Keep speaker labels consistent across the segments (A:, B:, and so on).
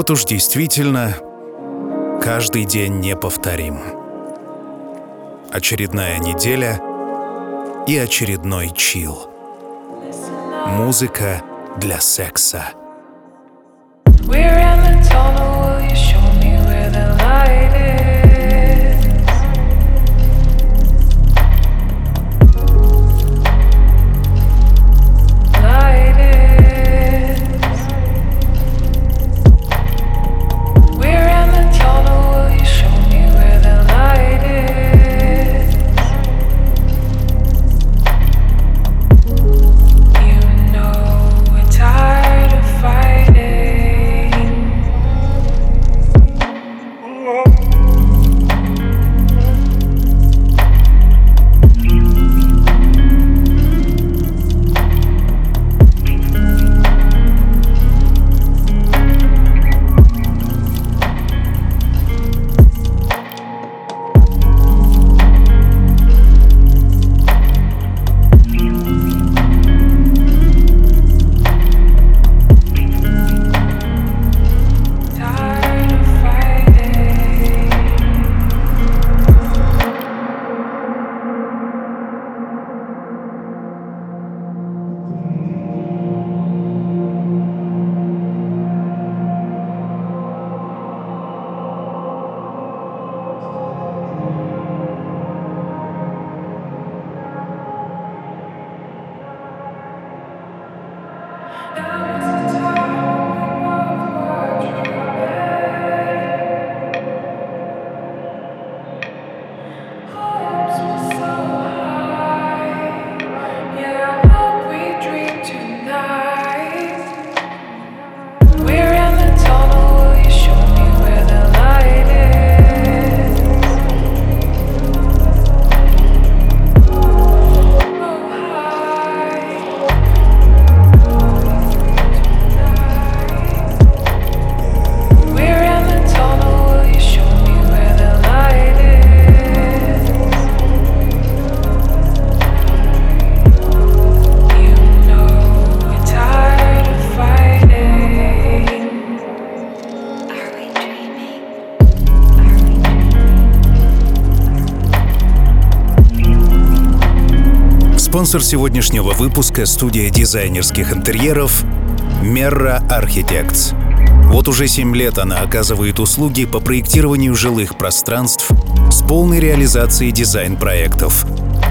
A: Вот уж действительно, каждый день неповторим. Очередная неделя и очередной чил. Музыка для секса.
B: We're in the tunnel,
A: Спонсор сегодняшнего выпуска — студия дизайнерских интерьеров Merra Architects. Вот уже 7 лет она оказывает услуги по проектированию жилых пространств с полной реализацией дизайн-проектов.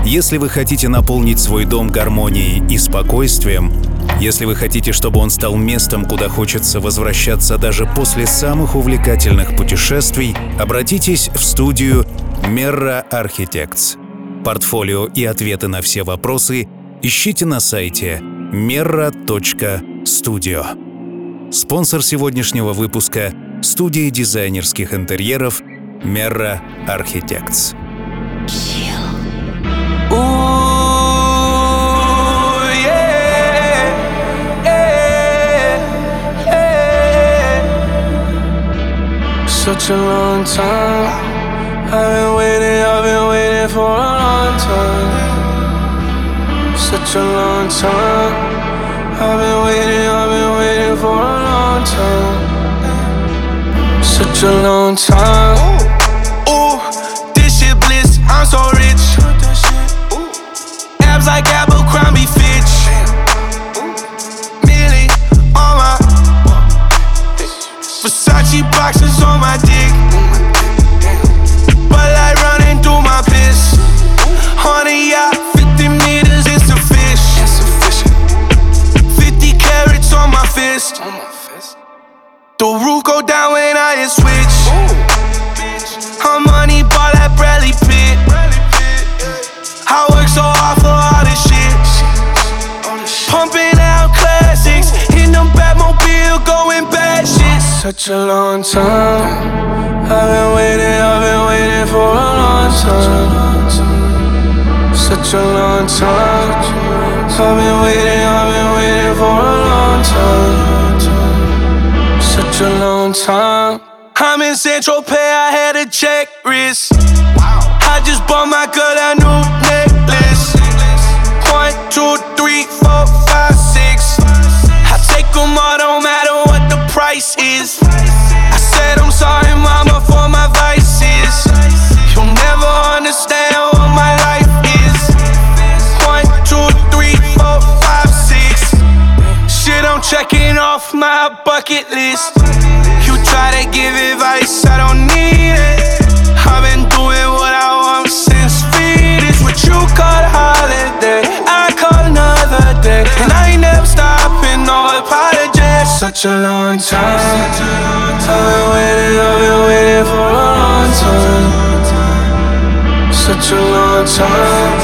A: Если вы хотите наполнить свой дом гармонией и спокойствием, если вы хотите, чтобы он стал местом, куда хочется возвращаться даже после самых увлекательных путешествий, обратитесь в студию Merra Architects. Портфолио и ответы на все вопросы ищите на сайте merra.studio. Спонсор сегодняшнего выпуска — студия дизайнерских интерьеров Merra Architects.
C: Such a long time. I've been waiting, I've been waiting for time. Such a long time. I've been waiting, I've been waiting for a long time. Such a long time. Ooh, this shit bliss, I'm so rich. Abs like Abercrombie Fitch. Millie on my Versace boxes on my dick. But like running through my piss. On a yacht, 50 meters, a fish. 50 carats on my fist. The roof go down when I hit switch. I'm money ball like Bradley Pitt. I work so hard for all this shit. Pumping out classics in the Batmobile, going bad shit. Such a long time. I've been waiting, I've been waiting for a long time such a long time. I've been waiting, I've been waiting for a long time. Such a long time. I'm in Saint Tropez, I had a check wrist. I just bought my girl a new necklace. One, two, three, four, five, six. I take them all, don't matter what the price is. I said, I'm sorry, mama, for my vice. Bucket list. You try to give advice, I don't need it. I've been doing what I want since Phoenix. What you call holiday, I call another day. And I ain't never stopping, no apologies. Such a long time. I've been waiting, I've been waiting for a long time. Such a long time.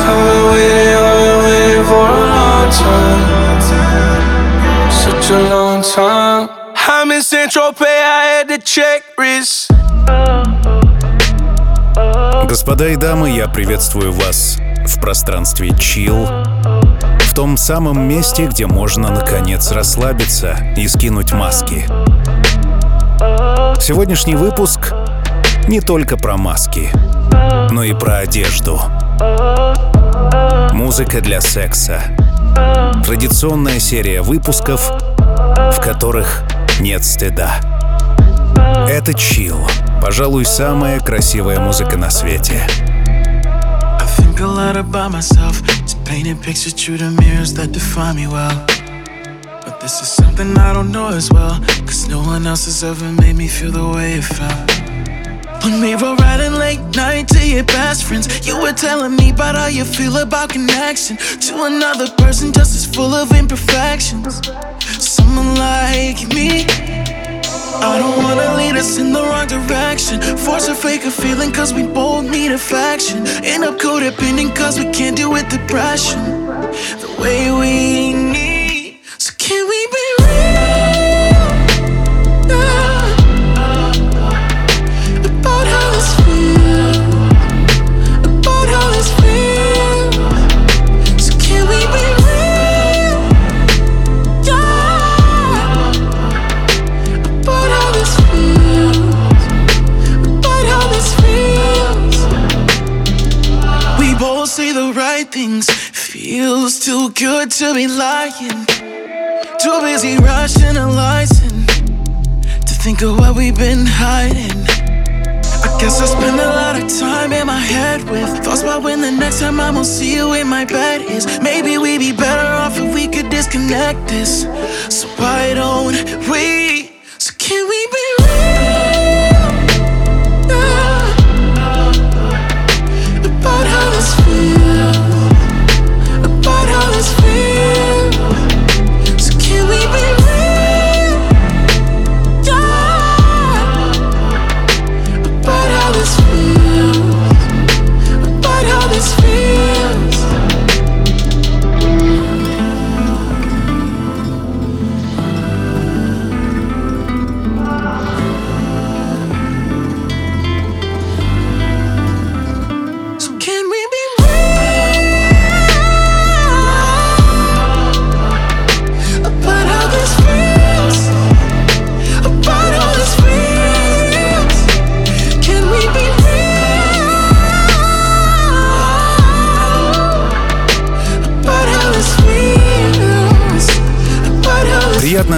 C: I've been waiting, I've been waiting for a long time. Such a long I'm in Central Pay, I had to check wrist.
A: Господа и дамы, я приветствую вас в пространстве Chill, в том самом месте, где можно наконец расслабиться и скинуть маски. Сегодняшний выпуск не только про маски, но и про одежду. Музыка для секса. Традиционная серия выпусков, в которых нет стыда. Это Chill. Пожалуй, самая красивая музыка на свете.
D: A lot about myself. Just painting pictures through the mirrors that define me well. But this is something I don't know as well. Cause no one else has ever made me feel the way it felt. When we were riding late night to your best friends, you were telling me about how you feel about connection to another person just as full of imperfections. Someone like me. I don't wanna lead us in the wrong direction. Force a fake a feeling cause we both need affection. End up codependent cause we can't deal with depression the way we need. So can we be good to be lying. Too busy rationalizing to think of what we've been hiding. I guess I spend a lot of time in my head with thoughts about when the next time I'm gonna see you in my bed is. Maybe we'd be better off if we could disconnect this. So why don't we? So can we be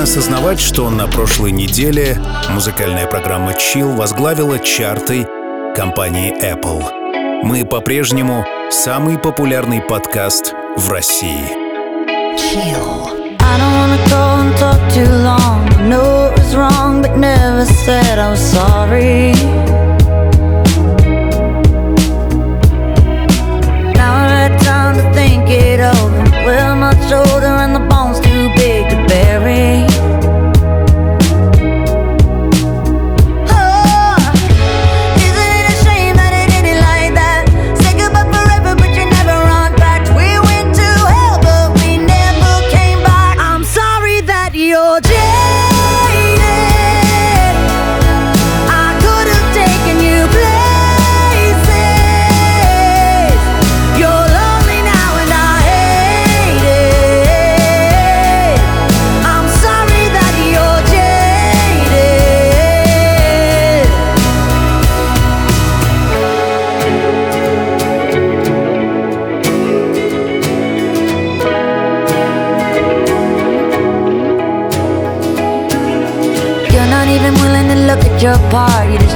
A: Осознавать, что на прошлой неделе музыкальная программа Chill возглавила чарты компании Apple. Мы по-прежнему самый популярный подкаст в России.
E: Well, my shoulder and the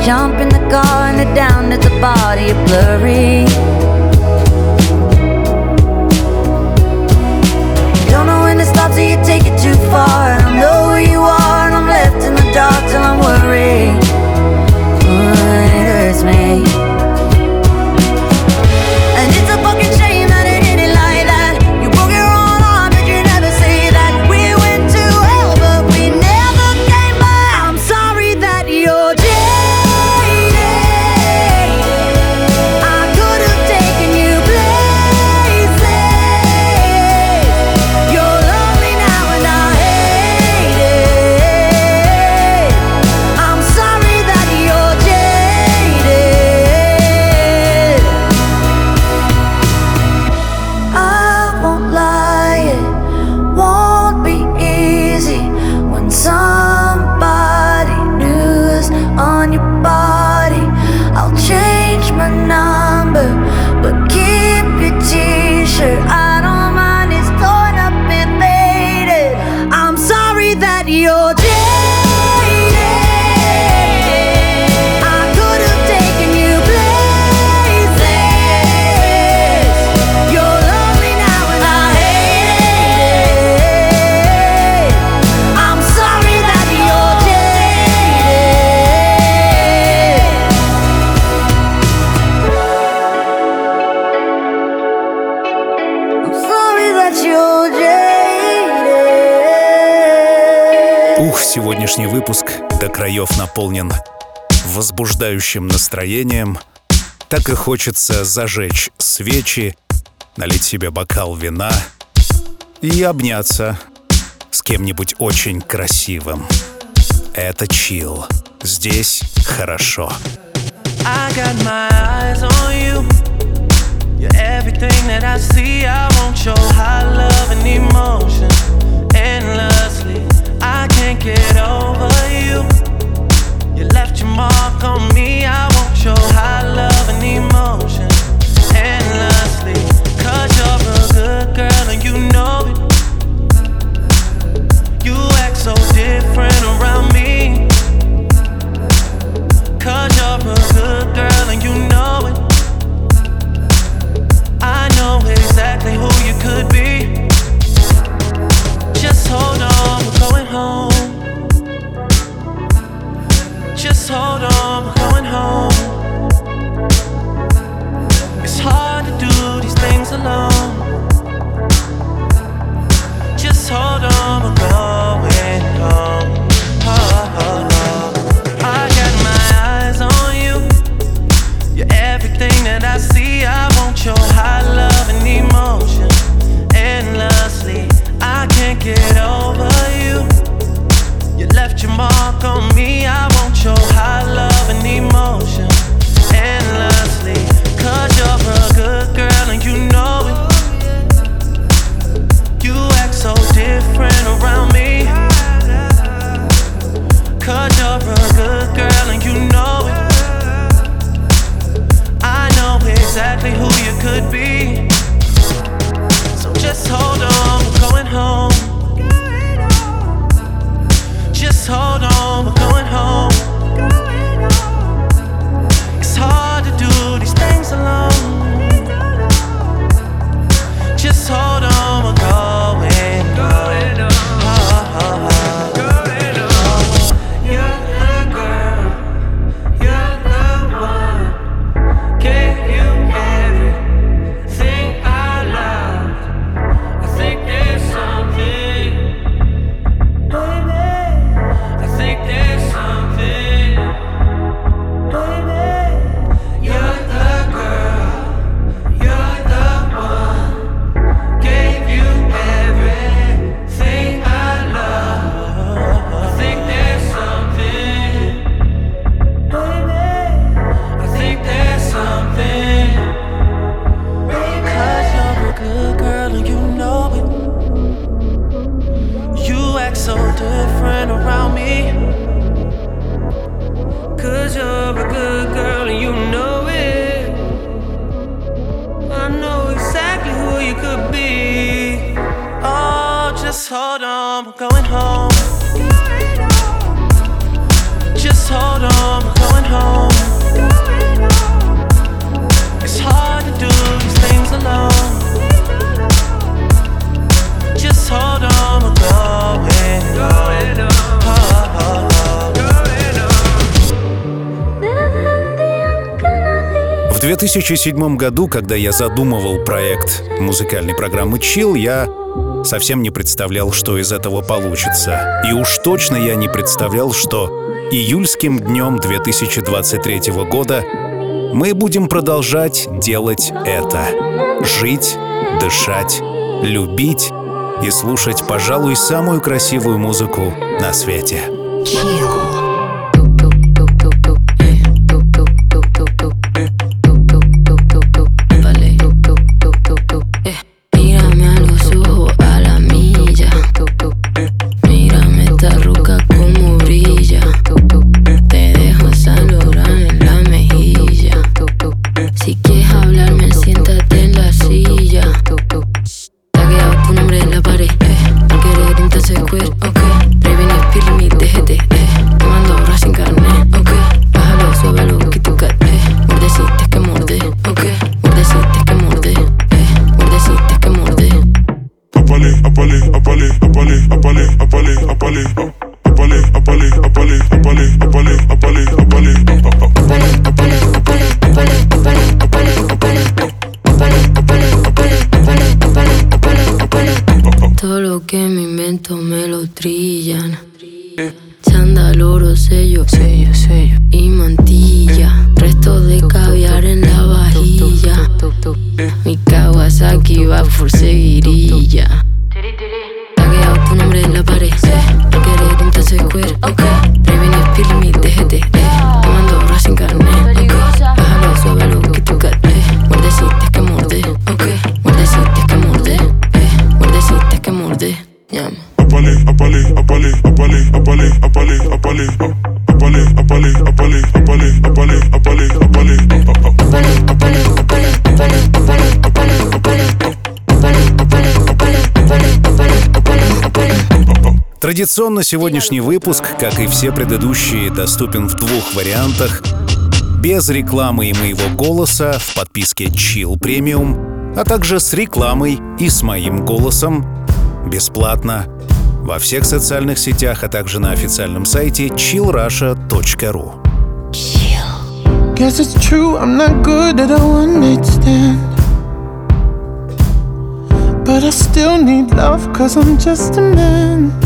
E: jump in the car and head down to the body. Blurry. To so
A: исполнен возбуждающим настроением, так и хочется зажечь свечи, налить себе бокал вина и обняться с кем-нибудь очень красивым. Это чил. Здесь хорошо.
F: I can't get over you. You left your mark on me. I high love and emotion endlessly. you're a good girl and you know.
A: 2007 году, когда я задумывал проект музыкальной программы «Чил», я совсем не представлял, что из этого получится. И уж точно я не представлял, что июльским днем 2023 года мы будем продолжать делать это. Жить, дышать, любить и слушать, пожалуй, самую красивую музыку на свете.
G: Chill.
A: Традиционно сегодняшний выпуск, как и все предыдущие, доступен в двух вариантах. Без рекламы и моего голоса в подписке Chill Premium, а также с рекламой и с моим голосом бесплатно во всех социальных сетях, а также на официальном сайте chillrusha.ru.
H: Guess it's true, I'm not good at a one night. But I still need love, cause I'm just a man.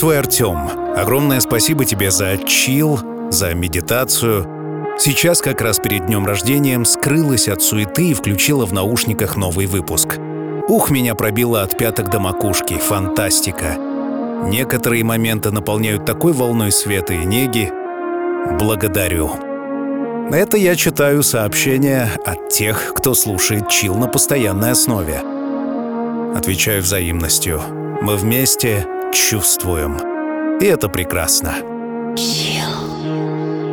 A: Здравствуй, Артем. Огромное спасибо тебе за чил, за медитацию. Сейчас, как раз перед днем рождения, скрылась от суеты и включила в наушниках новый выпуск. Ух, меня пробило от пяток до макушки. Фантастика. Некоторые моменты наполняют такой волной света и неги. Благодарю. Это я читаю сообщения от тех, кто слушает чил на постоянной основе. Отвечаю взаимностью. Мы вместе чувствуем. И это прекрасно.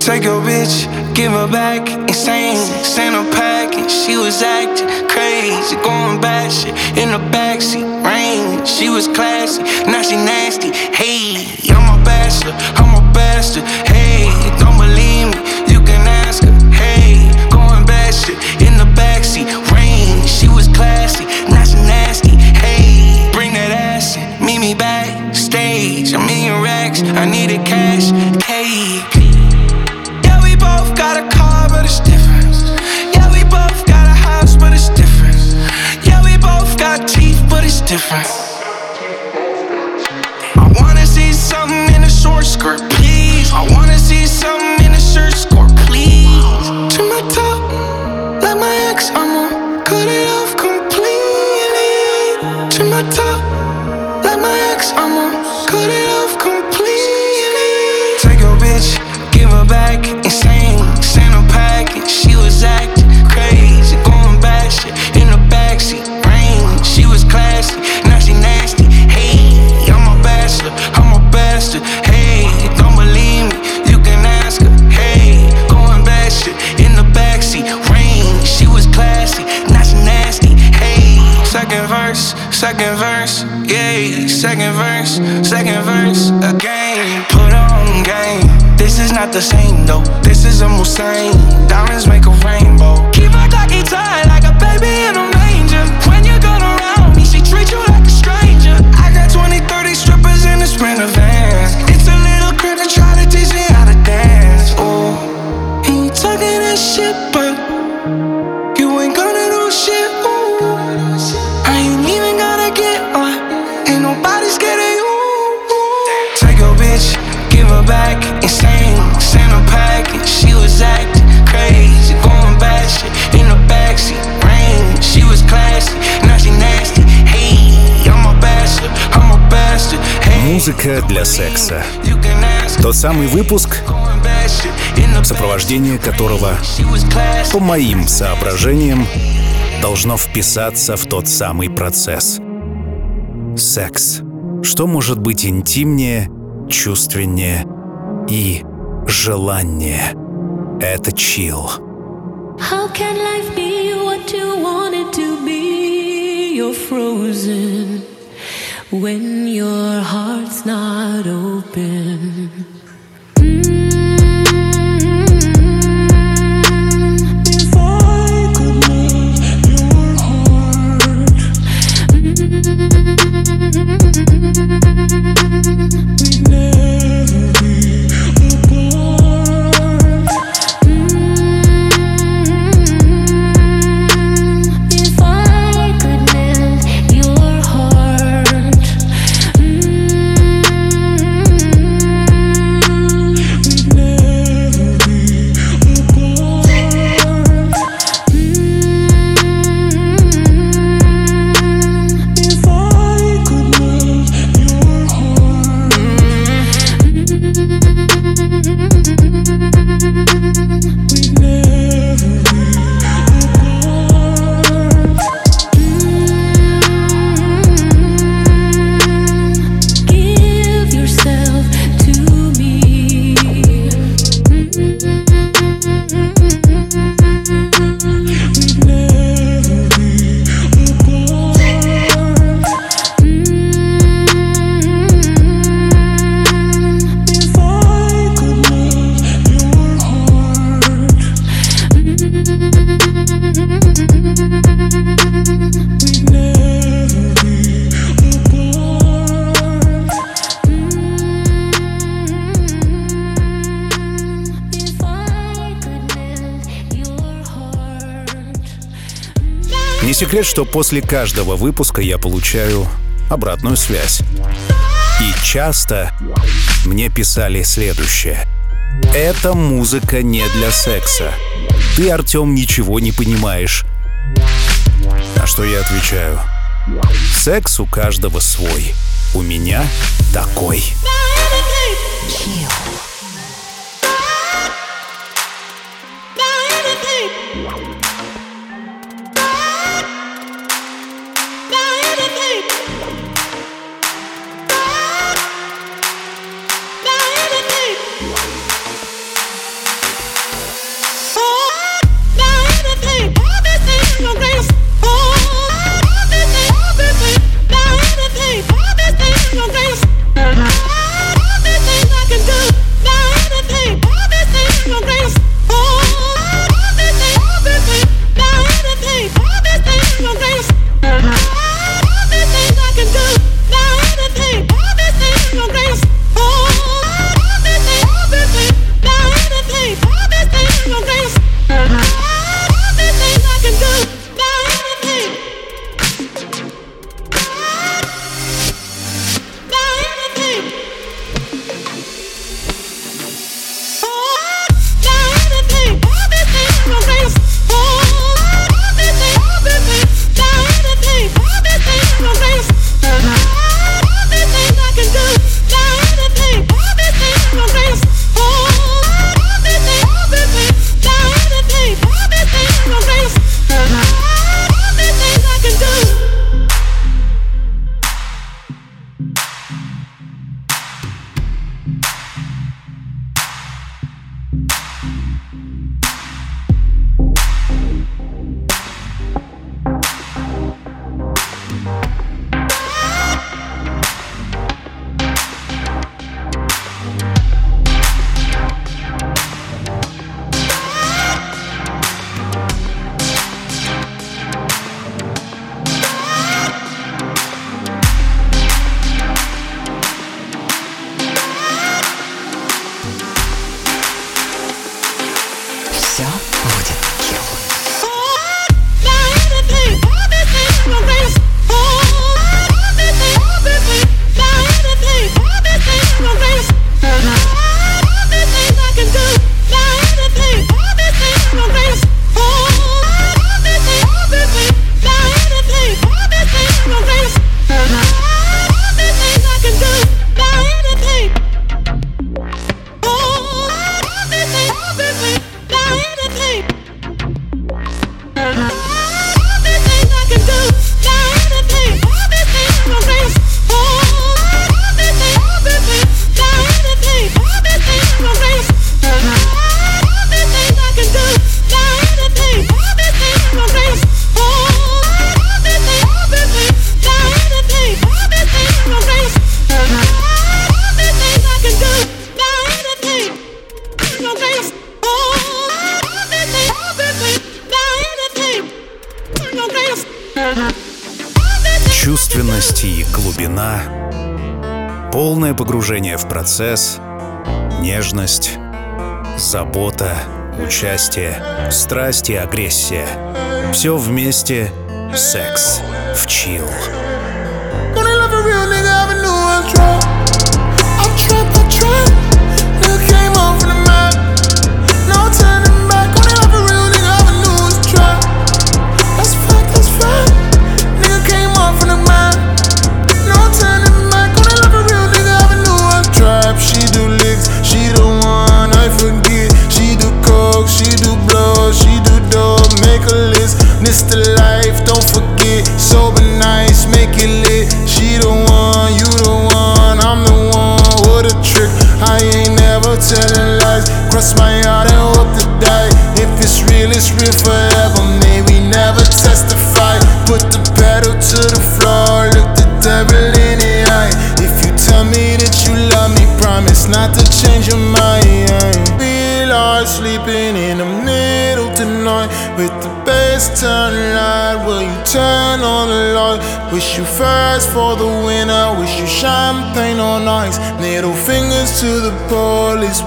C: Take your bitch, give her back, insane. Send her package, she was acting crazy, going bad shit in the backseat. Rain, she was classy, now she nasty. Hey, I'm a bachelor, I'm a bastard. Hey, don't believe me, you can ask her. Hey, going bad shit in the backseat. Rain, she was classy, I need a cash, cake. Yeah, we both got a car, but it's different. Yeah, we both got a house, but it's different. Yeah, we both got teeth, but it's different. I wanna see something in a short skirt, please. I wanna see something in a shirt skirt, please. To my top, like my ex, I'm on. Cut it off completely. To my top, like my ex, I'm on. Cut it same. Down
A: Музыка для секса. Тот самый выпуск, сопровождение которого, по моим соображениям, должно вписаться в тот самый процесс. Секс. Что может быть интимнее, чувственнее и желаннее? Это чил.
H: You're frozen. when your heart's not open.
A: что после каждого выпуска я получаю обратную связь. И часто мне писали следующее. «Эта музыка не для секса. Ты, Артем, ничего не понимаешь». На что я отвечаю. «Секс у каждого свой. У меня такой». Chill. Процесс, нежность, забота, участие, страсть и агрессия. Все вместе — секс
I: with the bass turn light. Will you turn on the light? Wish you fast for the winner. Wish you champagne on ice. Middle fingers to the police.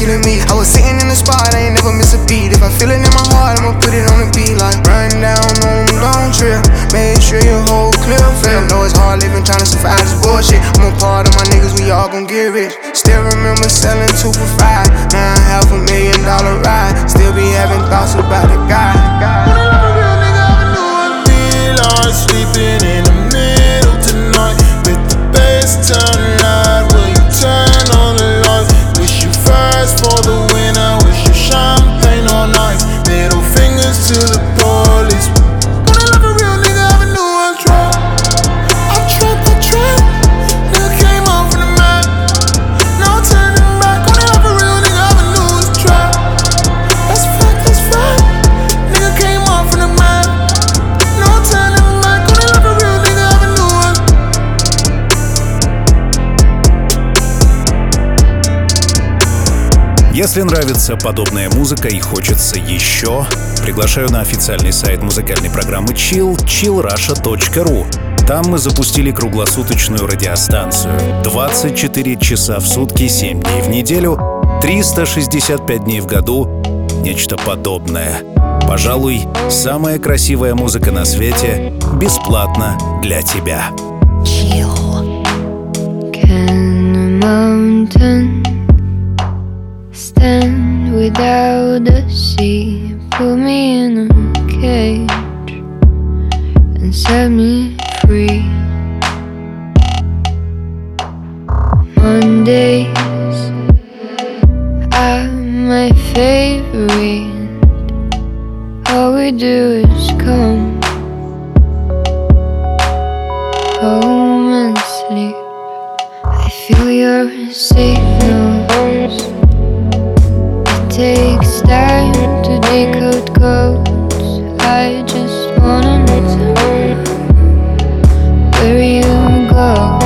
J: Killing me. I was sitting in the spot, I ain't never miss a beat. If I feel it in my heart, I'ma put it on the beat like run down on them, don't trip. Make sure your whole clear feel. Know it's hard living trying to survive this bullshit. I'm a part of my niggas, we all gon' get rich. Still remember selling two for five. Now I have a million dollar ride. Still be having thoughts about the guy.
I: For the
A: Если нравится подобная музыка и хочется еще, приглашаю на официальный сайт музыкальной программы Chill chillrusha.ru. Там мы запустили круглосуточную радиостанцию. 24 часа в сутки, 7 дней в неделю, 365 дней в году. Нечто подобное. Пожалуй, самая красивая музыка на свете бесплатно для тебя.
G: Can a mountain stand without the sea? Put me in a cage and set me free. Mondays are my favorite. All we do is come home and sleep. I feel your signals. Takes time to decode codes. I just wanna know where you go.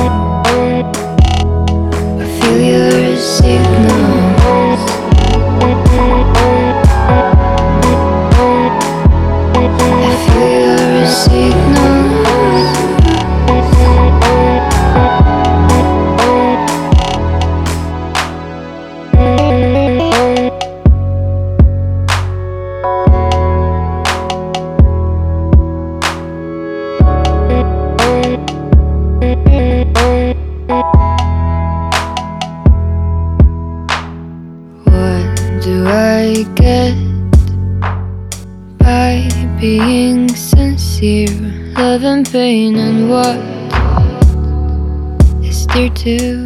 G: Love and what is dear to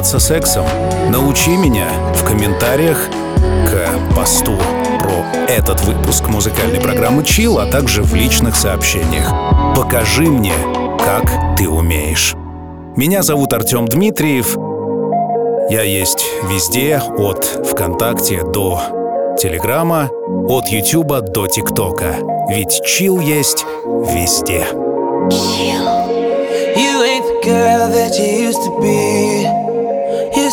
A: заниматься сексом. Научи меня в комментариях к посту про этот выпуск музыкальной программы Chill, а также в личных сообщениях. Покажи мне, как ты умеешь. Меня зовут Артем Дмитриев. Я есть везде, от ВКонтакте до Телеграма, от Ютуба до ТикТока. Ведь чил есть везде.
F: You ain't the girl that you used to be.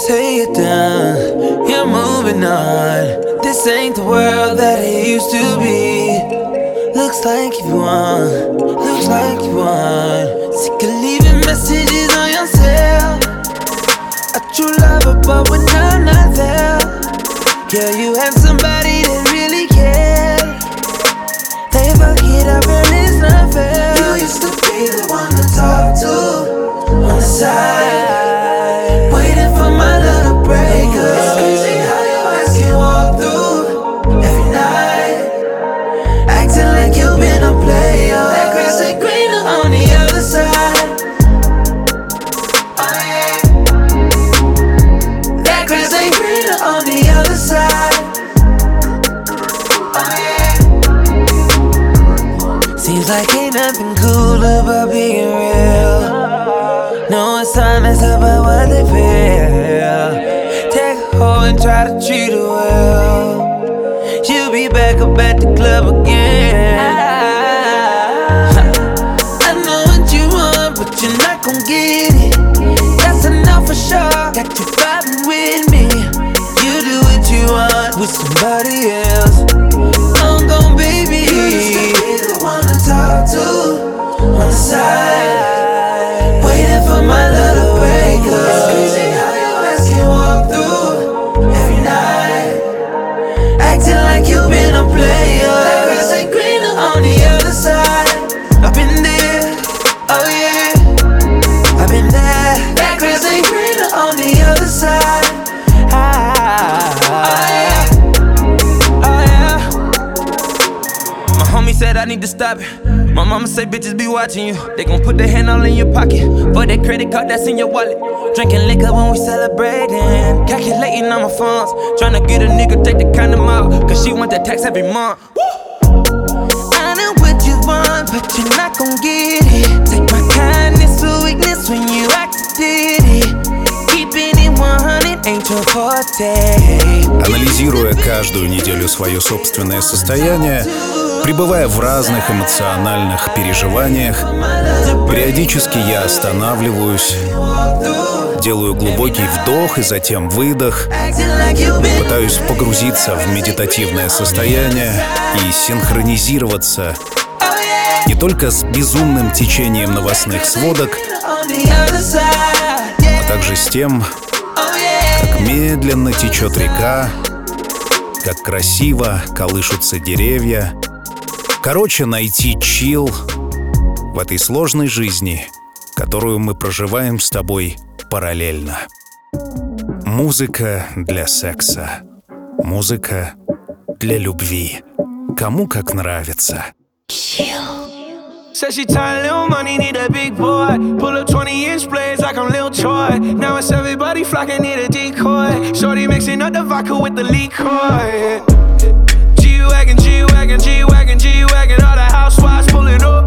F: Say you're done, you're moving on. This ain't the world that it used to be. Looks like you won, looks like you won. Sick of leaving messages on your cell. A true lover, but when I'm not there, yeah, you have somebody that really cares. They fuck it up and it's not fair. You used to be the one to talk to on the side, back up at the club again. I know what you want, but you're not gon' get it. That's enough for sure. Got you vibing with me. You do what you want with somebody else. I'm gon' baby. You used to be the one to talk to on the side, stop it. My mama say bitches be watching you. They gon' put their hand all in your pocket. For that credit card that's in your wallet. Drinking liquor when we celebrating. Calculating on my funds. Tryna get a nigga take the condom out. Cause she want that tax every month. I know what you want, but you're not gon' get it. Take my kindness for weakness when you act it.
A: Анализируя каждую неделю свое собственное состояние, пребывая в разных эмоциональных переживаниях, периодически я останавливаюсь, делаю глубокий вдох и затем выдох, пытаюсь погрузиться в медитативное состояние и синхронизироваться не только с безумным течением новостных сводок, также с тем, как медленно течет река, как красиво колышутся деревья. Короче, найти чил в этой сложной жизни, которую мы проживаем с тобой параллельно. Музыка для секса. Музыка для любви. Кому как нравится.
C: Said she tired, little money, need a big boy. Pull up 20 inch blades like I'm Lil Troy. Now it's everybody flocking, need a decoy. Shorty mixing up the vodka with the liquor. G Wagon, G Wagon, G Wagon, G Wagon. All the housewives pulling up.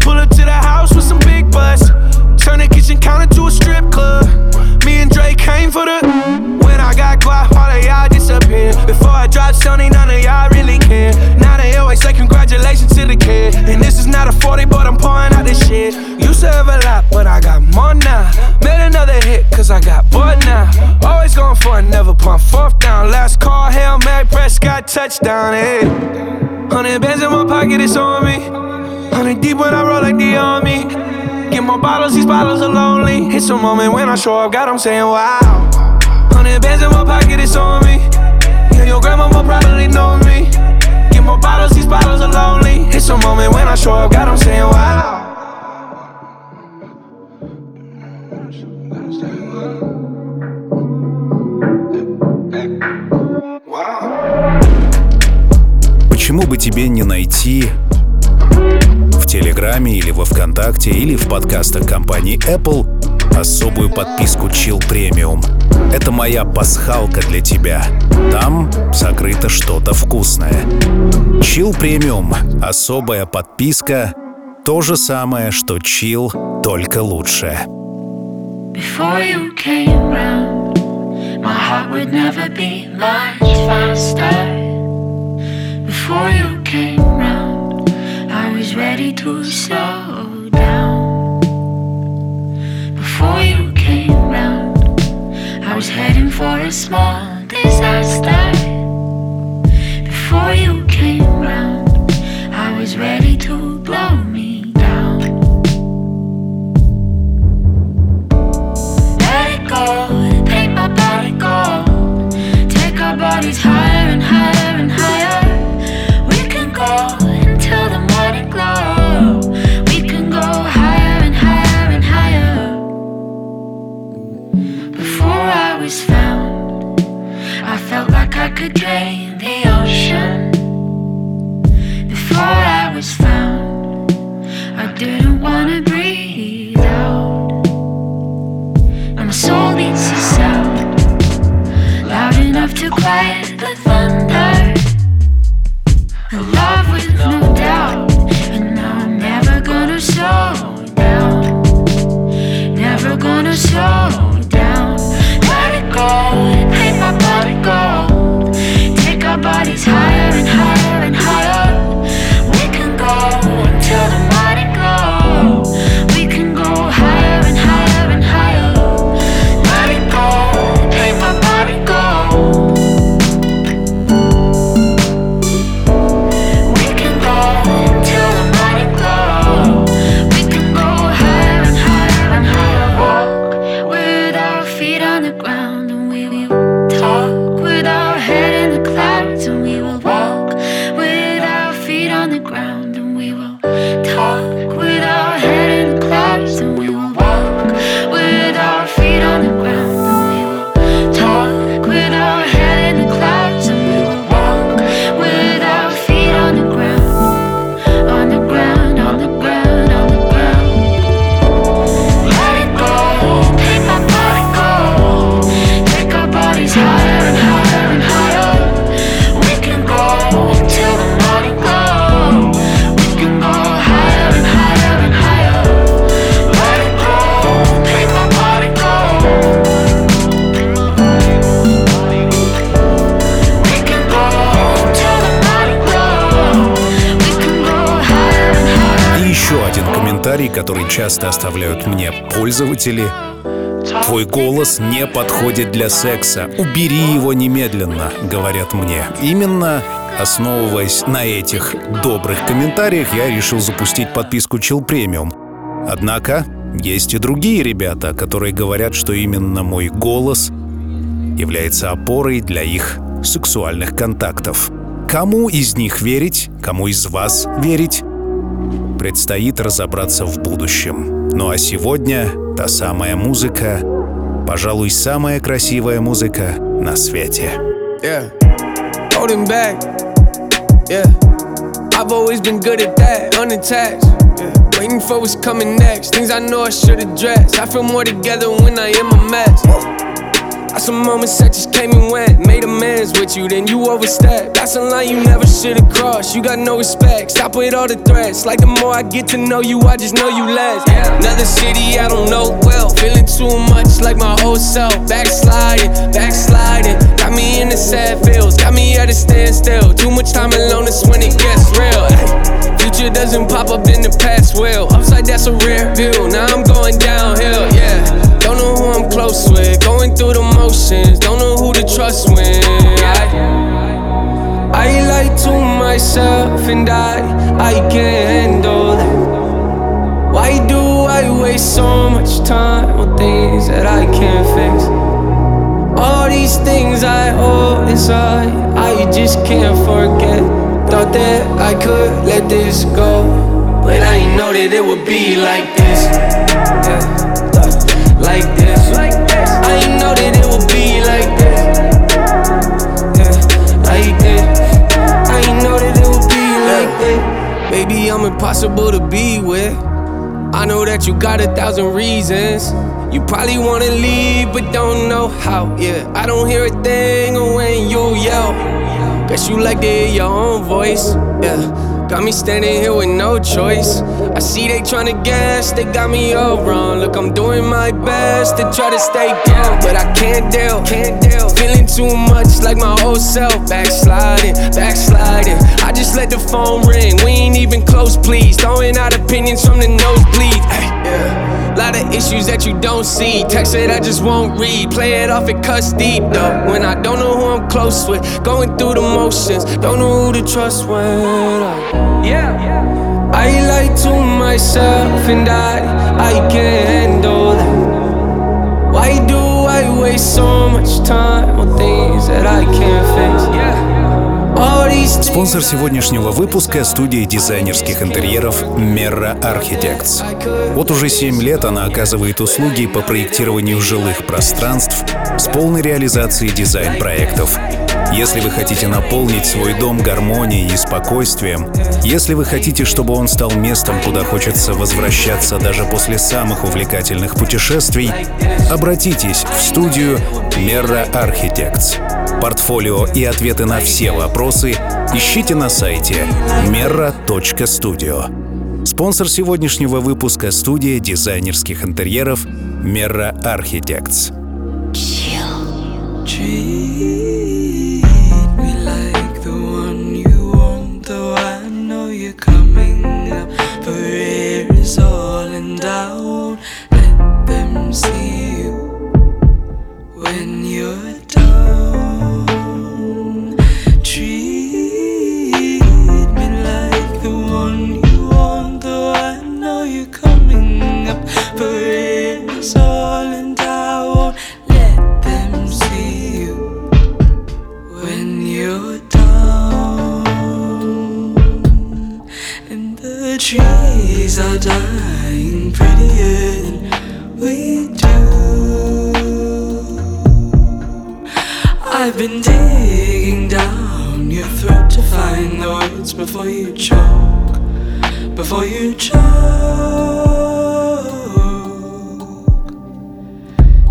C: Pull up to the house with some big butts. Turn the kitchen counter to a strip club. Me and Drake came for the. When I got guap, all of y'all disappear. Before I drop Stoney, none of y'all really care. Now they always say congratulations to the kid. And this is not a 40, but I'm pouring out this shit. Used to have a lot, but I got more now. Made another hit, cause I got bored now. Always going for it, never pump fourth down. Last call, Hail Mary, Prescott, touchdown, hey. Hundred bands in my pocket, it's on me. Hundred deep when I roll like the army. Get more bottles, these bottles are lonely. It's a moment when I show up, God, I'm saying wow. Hundred bands in my pocket, it's on me. Yeah, your grandma will probably know me. Get more bottles, these bottles are lonely. It's a moment when I show up, God, I'm saying wow.
A: Почему бы тебе не найти в Телеграме или во Вконтакте или в подкастах компании Apple особую подписку Chill Premium. Это моя пасхалка для тебя. Там сокрыто что-то вкусное. Chill Premium — особая подписка. То же самое, что Chill, только лучше.
K: Before you came round, my heart would never beat much faster. Before you came round, was ready to slow down. Before you came round, I was heading for a small disaster. Before you came round, I was ready to blow me down. Let it go, take my body go. Take our bodies higher
A: оставляют мне пользователи. Твой голос не подходит для секса. Убери его немедленно, говорят мне. Именно основываясь на этих добрых комментариях, я решил запустить подписку Chill Premium. Однако есть и другие ребята, которые говорят, что именно мой голос является опорой для их сексуальных контактов. Кому из них верить, кому из вас верить, предстоит разобраться в будущем. Ну а сегодня та самая музыка, пожалуй, самая красивая музыка на свете.
C: Yeah. Holding back. Yeah. I've always been good at that. Unattached. Yeah. Waiting for what's coming next. Things I know I should address. I feel more together when I am a mess. Got some moments that just came and went. Made amends with you, then you overstepped. That's a line you never should've crossed. You got no respect. Stop with all the threats. Like the more I get to know you, I just know you less. Another city I don't know well. Feeling too much like my old self. Backsliding, backsliding. Got me in the sad feels. Got me at a standstill. Too much time alone is when it gets real. Future doesn't pop up in the past well. Upside that's a rare view. Now I'm going downhill. Yeah. Don't know who I'm close with. Going through the motions. Don't know who to trust when. I, I lie to myself and I, I can't handle that. Why do I waste so much time on things that I can't fix? All these things I hold inside, I just can't forget. Thought that I could let this go, but I know that it would be like this. Yeah, like this. I ain't know that it would be like this. Yeah, like this. I ain't know that it would be like this. Baby, I'm impossible to be with. I know that you got a thousand reasons. You probably wanna leave, but don't know how. Yeah, I don't hear a thing when you yell. Guess you like to hear your own voice. Yeah, got me standing here with no choice. I see they tryna guess, they got me all wrong. Look, I'm doing my best to try to stay down, but I can't deal, can't deal. Feeling too much like my old self. Backsliding, backsliding. I just let the phone ring. We ain't even close, please. Throwing out opinions from the nosebleed. Ay, yeah. Lot of issues that you don't see. Text that I just won't read. Play it off, it cuts deep though. When I don't know who I'm close with. Going through the motions. Don't know who to trust when I. I lie to myself and I, I can't handle that. Why do I waste so much time on things that I can't fix?
A: Спонсор сегодняшнего выпуска – студия дизайнерских интерьеров Merra Architects. Вот уже 7 лет она оказывает услуги по проектированию жилых пространств с полной реализацией дизайн-проектов. Если вы хотите наполнить свой дом гармонией и спокойствием, если вы хотите, чтобы он стал местом, куда хочется возвращаться даже после самых увлекательных путешествий, обратитесь в студию Merra Architects. Портфолио и ответы на все вопросы ищите на сайте merra.studio. Спонсор сегодняшнего выпуска — студия дизайнерских интерьеров Merra Architects.
L: Treat before you choke, before you choke.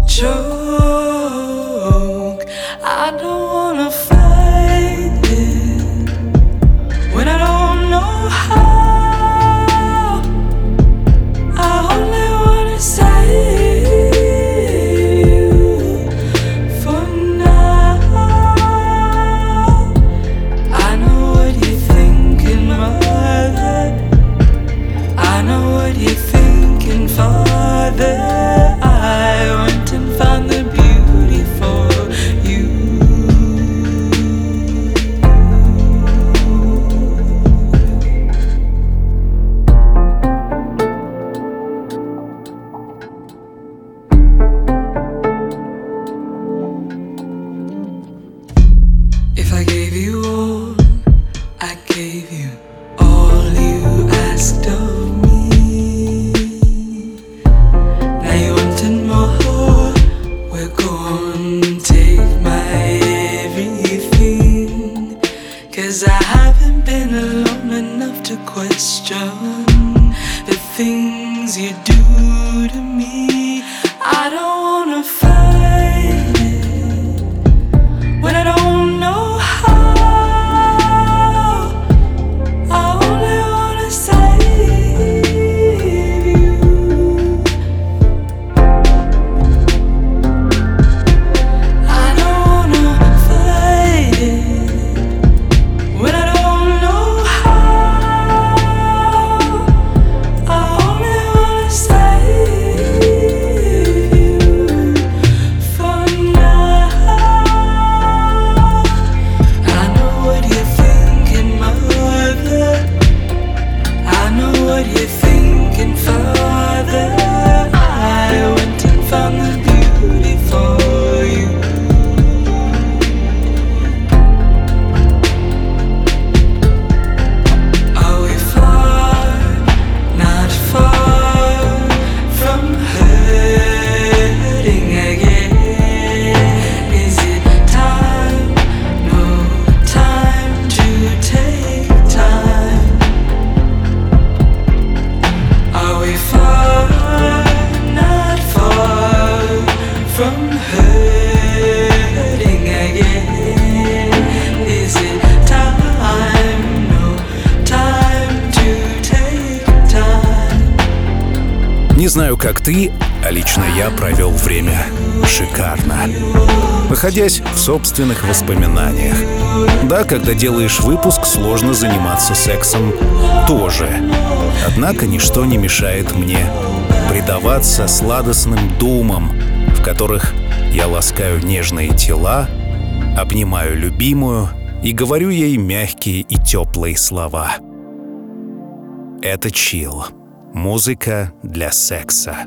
L: Choke. I don't
A: находясь в собственных воспоминаниях. Да, когда делаешь выпуск, сложно заниматься сексом тоже. Однако ничто не мешает мне предаваться сладостным думам, в которых я ласкаю нежные тела, обнимаю любимую и говорю ей мягкие и теплые слова. Это чил. Музыка для секса.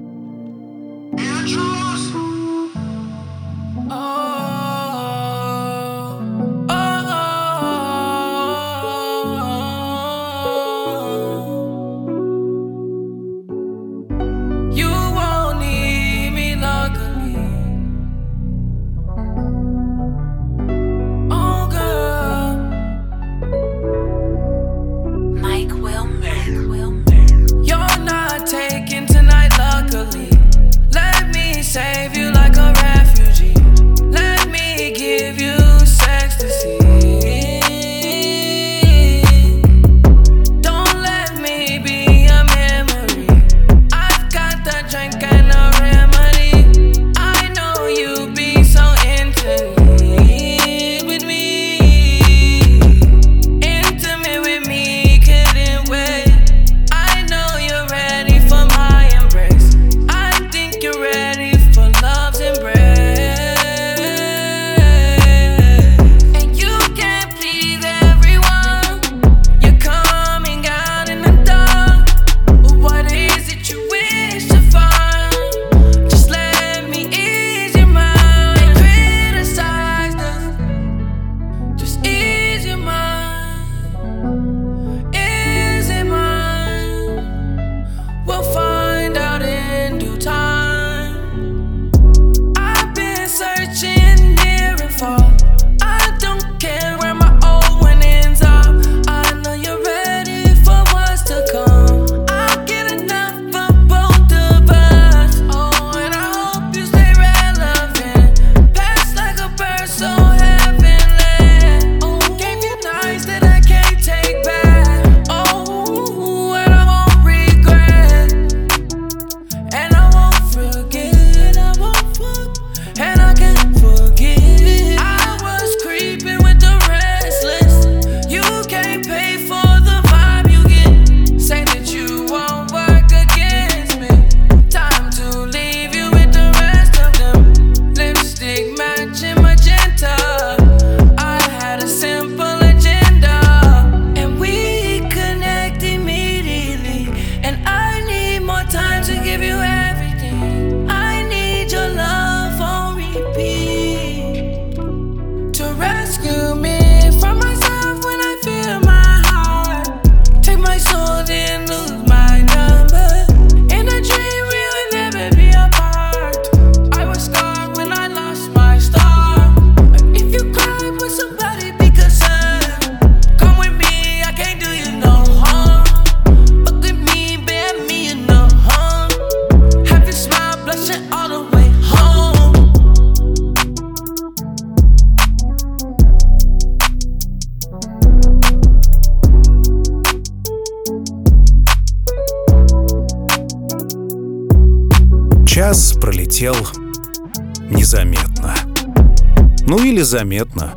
A: Заметно.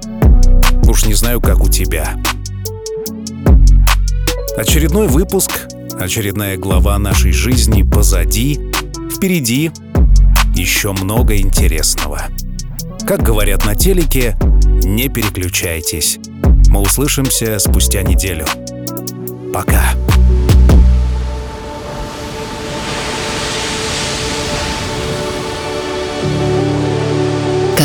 A: Уж не знаю, как у тебя. Очередной выпуск, очередная глава нашей жизни позади, впереди еще много интересного. Как говорят на телеке, не переключайтесь. Мы услышимся спустя неделю. Пока.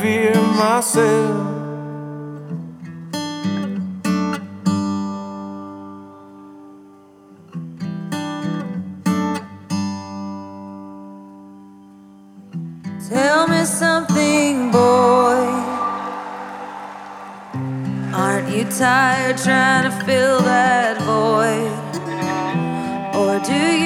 H: Fear myself.
E: Tell me something, boy. Aren't you tired trying to fill that void? Or do you